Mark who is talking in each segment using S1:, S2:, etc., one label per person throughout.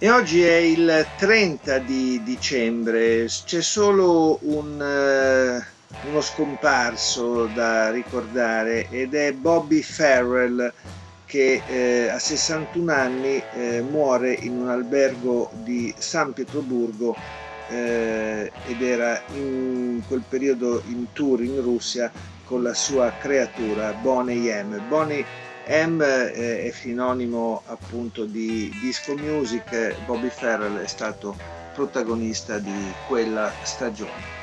S1: E oggi è il 30 di dicembre, c'è solo un, uh, uno scomparso da ricordare ed è Bobby Farrell che eh, a 61 anni eh, muore in un albergo di San Pietroburgo ed era in quel periodo in tour in Russia con la sua creatura Bonnie M. Bonnie M eh, è sinonimo appunto di disco music, Bobby Farrell è stato protagonista di quella stagione.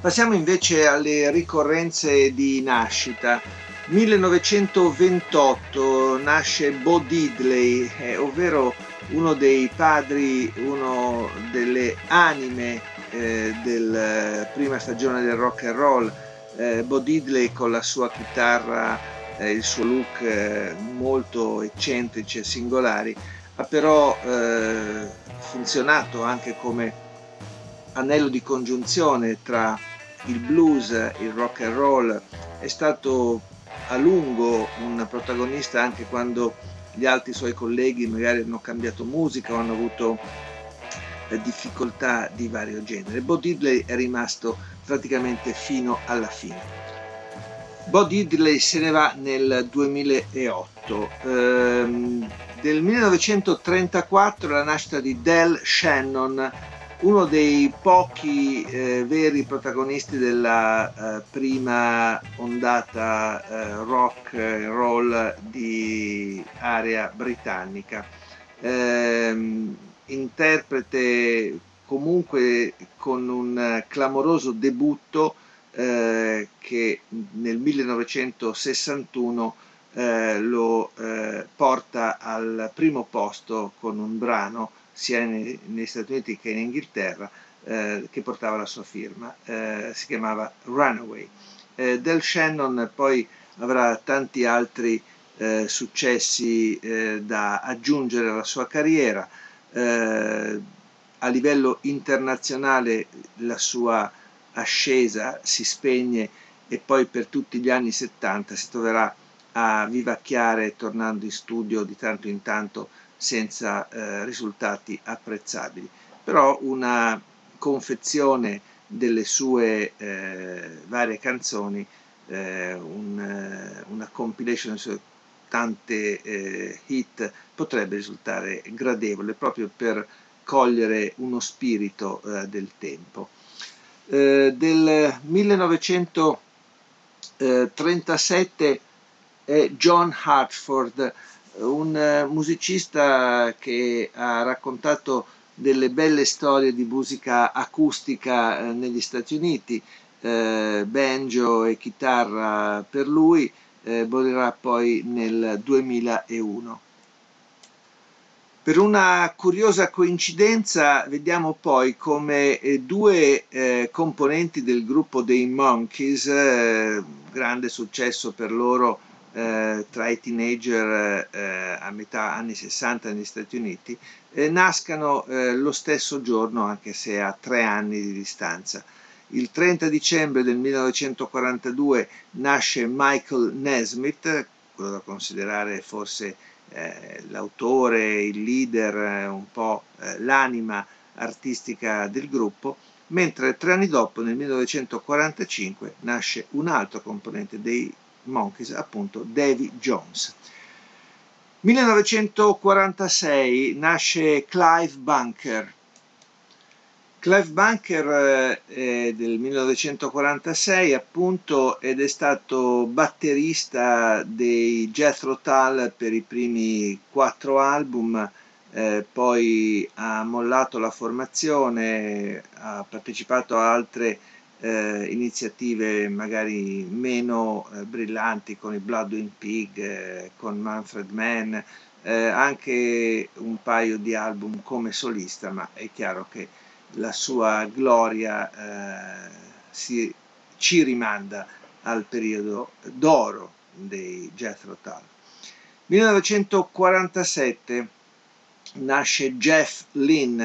S1: Passiamo invece alle ricorrenze di nascita. 1928 nasce Bo Diddley, eh, ovvero uno dei padri, uno delle anime eh, della prima stagione del rock and roll. Eh, Bo Diddley con la sua chitarra eh, il suo look eh, molto eccentrici e singolari, ha però eh, funzionato anche come anello di congiunzione tra il blues, il rock and roll, è stato a lungo un protagonista anche quando gli altri suoi colleghi magari hanno cambiato musica o hanno avuto eh, difficoltà di vario genere. Bo Diddley è rimasto praticamente fino alla fine. Bo Diddley se ne va nel 2008. Ehm, del 1934 la nascita di Del Shannon, uno dei pochi eh, veri protagonisti della eh, prima ondata eh, rock and roll di area britannica. Ehm, interprete comunque con un clamoroso debutto eh, che nel 1961 eh, lo eh, porta al primo posto con un brano sia negli Stati Uniti che in Inghilterra eh, che portava la sua firma, eh, si chiamava Runaway. Del Shannon poi avrà tanti altri successi da aggiungere alla sua carriera. a livello internazionale la sua ascesa si spegne e poi per tutti gli anni 70 si troverà a vivacchiare tornando in studio di tanto in tanto senza eh, risultati apprezzabili. Però una confezione delle sue eh, varie canzoni, eh, un, eh, una compilation delle sue tante eh, hit potrebbe risultare gradevole proprio per cogliere uno spirito eh, del tempo eh, del 1937 è John Hartford, un eh, musicista che ha raccontato delle belle storie di musica acustica eh, negli Stati Uniti, eh, banjo e chitarra per lui, eh, morirà poi nel 2001. Per una curiosa coincidenza vediamo poi come eh, due eh, componenti del gruppo dei Monkeys, eh, grande successo per loro eh, tra i teenager eh, a metà anni 60 negli Stati Uniti, eh, nascano lo stesso giorno anche se a tre anni di distanza. Il 30 dicembre del 1942 nasce Michael Nesmith, quello da considerare forse eh, l'autore, il leader, eh, un po' eh, l'anima artistica del gruppo, mentre tre anni dopo, nel 1945, nasce un altro componente dei Monkeys, appunto Davy Jones. 1946 nasce Clive Bunker, Clive Bunker eh, del 1946 appunto ed è stato batterista dei Jethro Tull per i primi quattro album, eh, poi ha mollato la formazione, ha partecipato a altre eh, iniziative magari meno eh, brillanti con i Bloodwind Pig, eh, con Manfred Mann, eh, anche un paio di album come solista, ma è chiaro che la sua gloria eh, si, ci rimanda al periodo d'oro dei Jethro Tull. 1947 nasce Jeff Lynn,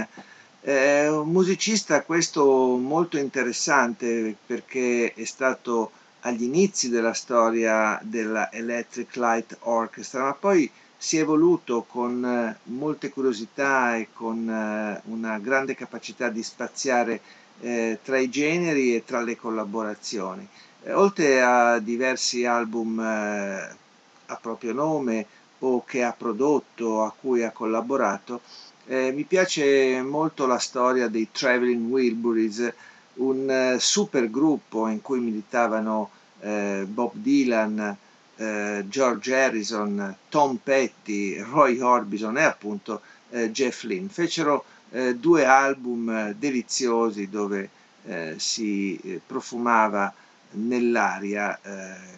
S1: è un musicista questo molto interessante perché è stato agli inizi della storia della Electric Light Orchestra, ma poi si è evoluto con eh, molte curiosità e con eh, una grande capacità di spaziare eh, tra i generi e tra le collaborazioni. Oltre a diversi album a proprio nome o che ha prodotto, a cui ha collaborato, mi piace molto la storia dei Traveling Wilburys, un super gruppo in cui militavano Bob Dylan, eh, George Harrison, Tom Petty, Roy Orbison e appunto eh, Jeff Lynne. Fecero eh, due album deliziosi dove si profumava nell'aria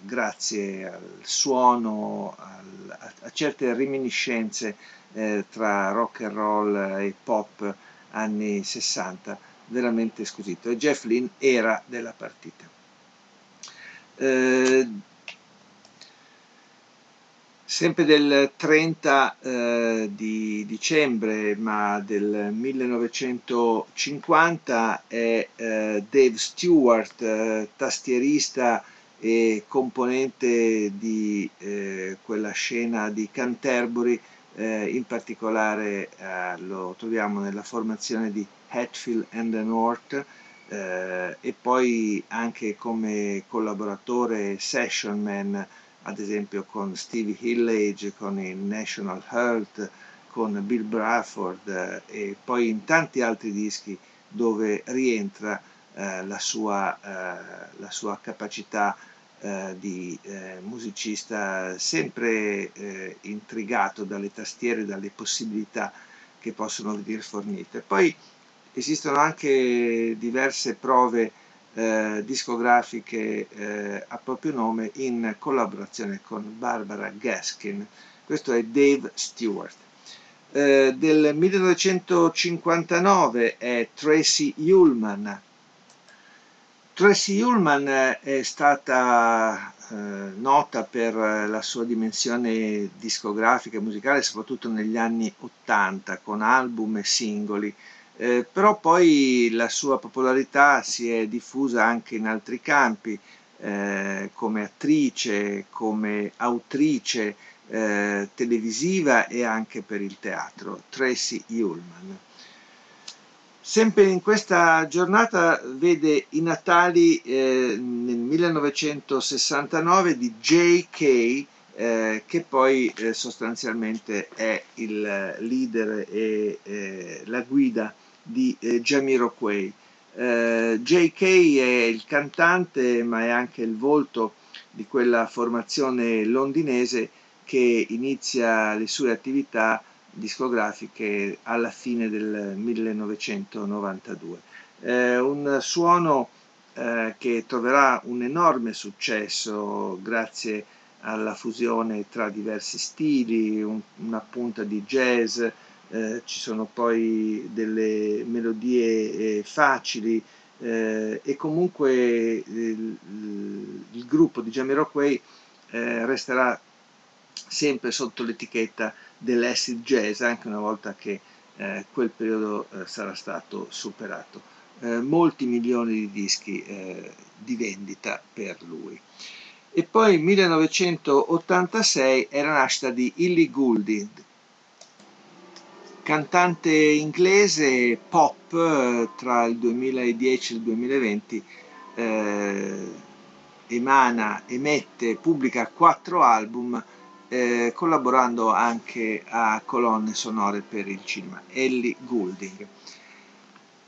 S1: grazie al suono, al, a, a certe reminiscenze eh, tra rock and roll e pop anni 60, veramente squisito. E Jeff Lynne era della partita. Eh, sempre del 30 eh, di dicembre, ma del 1950, è eh, Dave Stewart, eh, tastierista e componente di eh, quella scena di Canterbury eh, in particolare eh, lo troviamo nella formazione di Hatfield and the North e poi anche come collaboratore session man ad esempio con Stevie Hillage, con il National Health, con Bill Bradford eh, e poi in tanti altri dischi dove rientra eh, la, sua, eh, la sua capacità eh, di eh, musicista sempre eh, intrigato dalle tastiere, dalle possibilità che possono venire fornite. Poi esistono anche diverse prove eh, discografiche eh, a proprio nome in collaborazione con Barbara Gaskin. Questo è Dave Stewart. Eh, del 1959 è Tracy Ullman, Tracy Ullman è stata eh, nota per la sua dimensione discografica e musicale soprattutto negli anni 80 con album e singoli, eh, però poi la sua popolarità si è diffusa anche in altri campi eh, come attrice, come autrice eh, televisiva e anche per il teatro. Tracy Ullman. Sempre in questa giornata vede i natali eh, nel 1969 di J.K. Eh, che poi eh, sostanzialmente è il leader e eh, la guida di eh, Jamiroquai. Eh, J.K. è il cantante ma è anche il volto di quella formazione londinese che inizia le sue attività discografiche alla fine del 1992. Eh, un suono eh, che troverà un enorme successo grazie alla fusione tra diversi stili, un, una punta di jazz, eh, ci sono poi delle melodie eh, facili eh, e comunque il, il, gruppo di Jamiroquai eh, resterà sempre sotto l'etichetta dell'acid jazz anche una volta che quel periodo sarà stato superato. Molti milioni di dischi di vendita per lui. E poi 1986 era la nascita di Illy Goulding, cantante inglese pop eh, tra il 2010 e il 2020 eh, emana, emette, pubblica quattro album eh, collaborando anche a colonne sonore per il cinema, Ellie Goulding.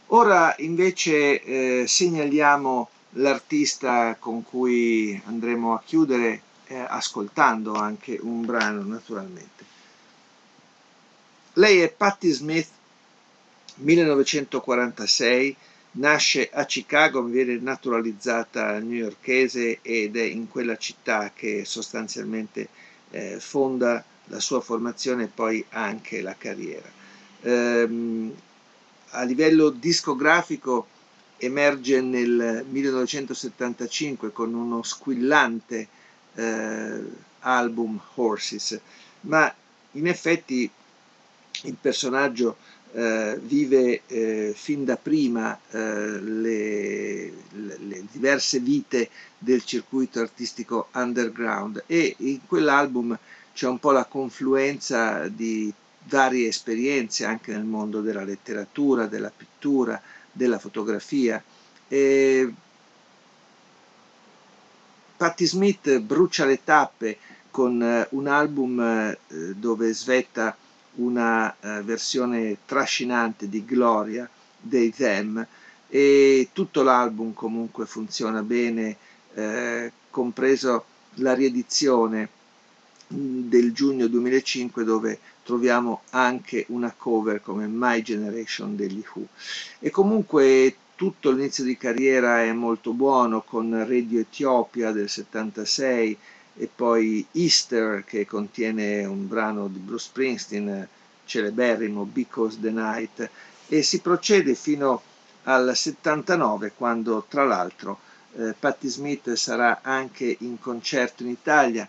S1: Ora invece eh, segnaliamo l'artista con cui andremo a chiudere eh, ascoltando anche un brano naturalmente. Lei è Patti Smith, 1946, nasce a Chicago, viene naturalizzata newyorchese ed è in quella città che sostanzialmente eh, fonda la sua formazione e poi anche la carriera. Ehm, a livello discografico emerge nel 1975 con uno squillante eh, album Horses, ma in effetti il personaggio eh, vive eh, fin da prima eh, le, le, diverse vite del circuito artistico underground e in quell'album c'è un po' la confluenza di varie esperienze anche nel mondo della letteratura, della pittura, della fotografia. E Patti Smith brucia le tappe con eh, un album eh, dove svetta una uh, versione trascinante di Gloria dei Them e tutto l'album comunque funziona bene, eh, compreso la riedizione mm, del giugno 2005 dove troviamo anche una cover come My Generation degli Who. E comunque tutto l'inizio di carriera è molto buono con Radio Ethiopia del 76 e poi Easter che contiene un brano di Bruce Springsteen celeberrimo Because the Night. E si procede fino al 79 quando tra l'altro eh, Patti Smith sarà anche in concerto in Italia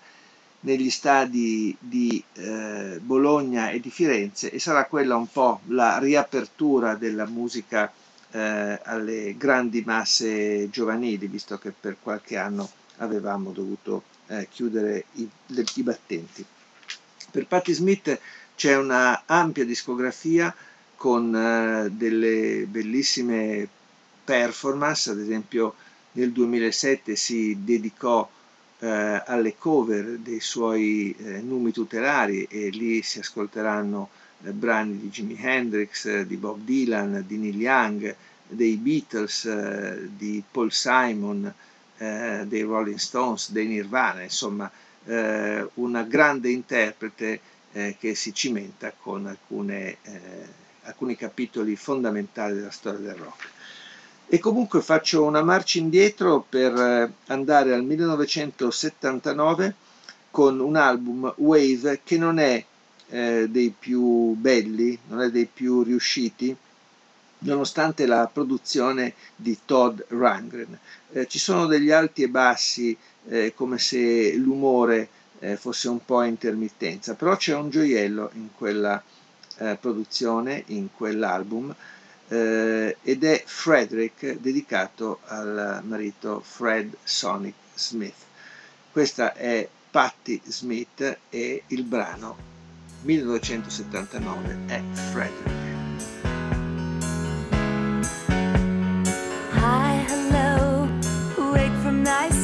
S1: negli stadi di eh, Bologna e di Firenze e sarà quella un po' la riapertura della musica eh, alle grandi masse giovanili, visto che per qualche anno avevamo dovuto eh, chiudere i, le, i battenti. Per Patti Smith c'è una ampia discografia con eh, delle bellissime performance, ad esempio nel 2007 si dedicò eh, alle cover dei suoi eh, numi tutelari e lì si ascolteranno eh, brani di Jimi Hendrix, di Bob Dylan, di Neil Young, dei Beatles, eh, di Paul Simon, eh, dei Rolling Stones, dei Nirvana, insomma eh, una grande interprete eh, che si cimenta con alcune, eh, alcuni capitoli fondamentali della storia del rock. E comunque faccio una marcia indietro per eh, andare al 1979 con un album Wave che non è eh, dei più belli, non è dei più riusciti, nonostante la produzione di Todd Rangren. Eh, ci sono degli alti e bassi, eh, come se l'umore eh, fosse un po' a intermittenza, però c'è un gioiello in quella eh, produzione, in quell'album, eh, ed è Frederick dedicato al marito Fred Sonic Smith. Questa è Patti Smith e il brano 1979 è Frederick. nice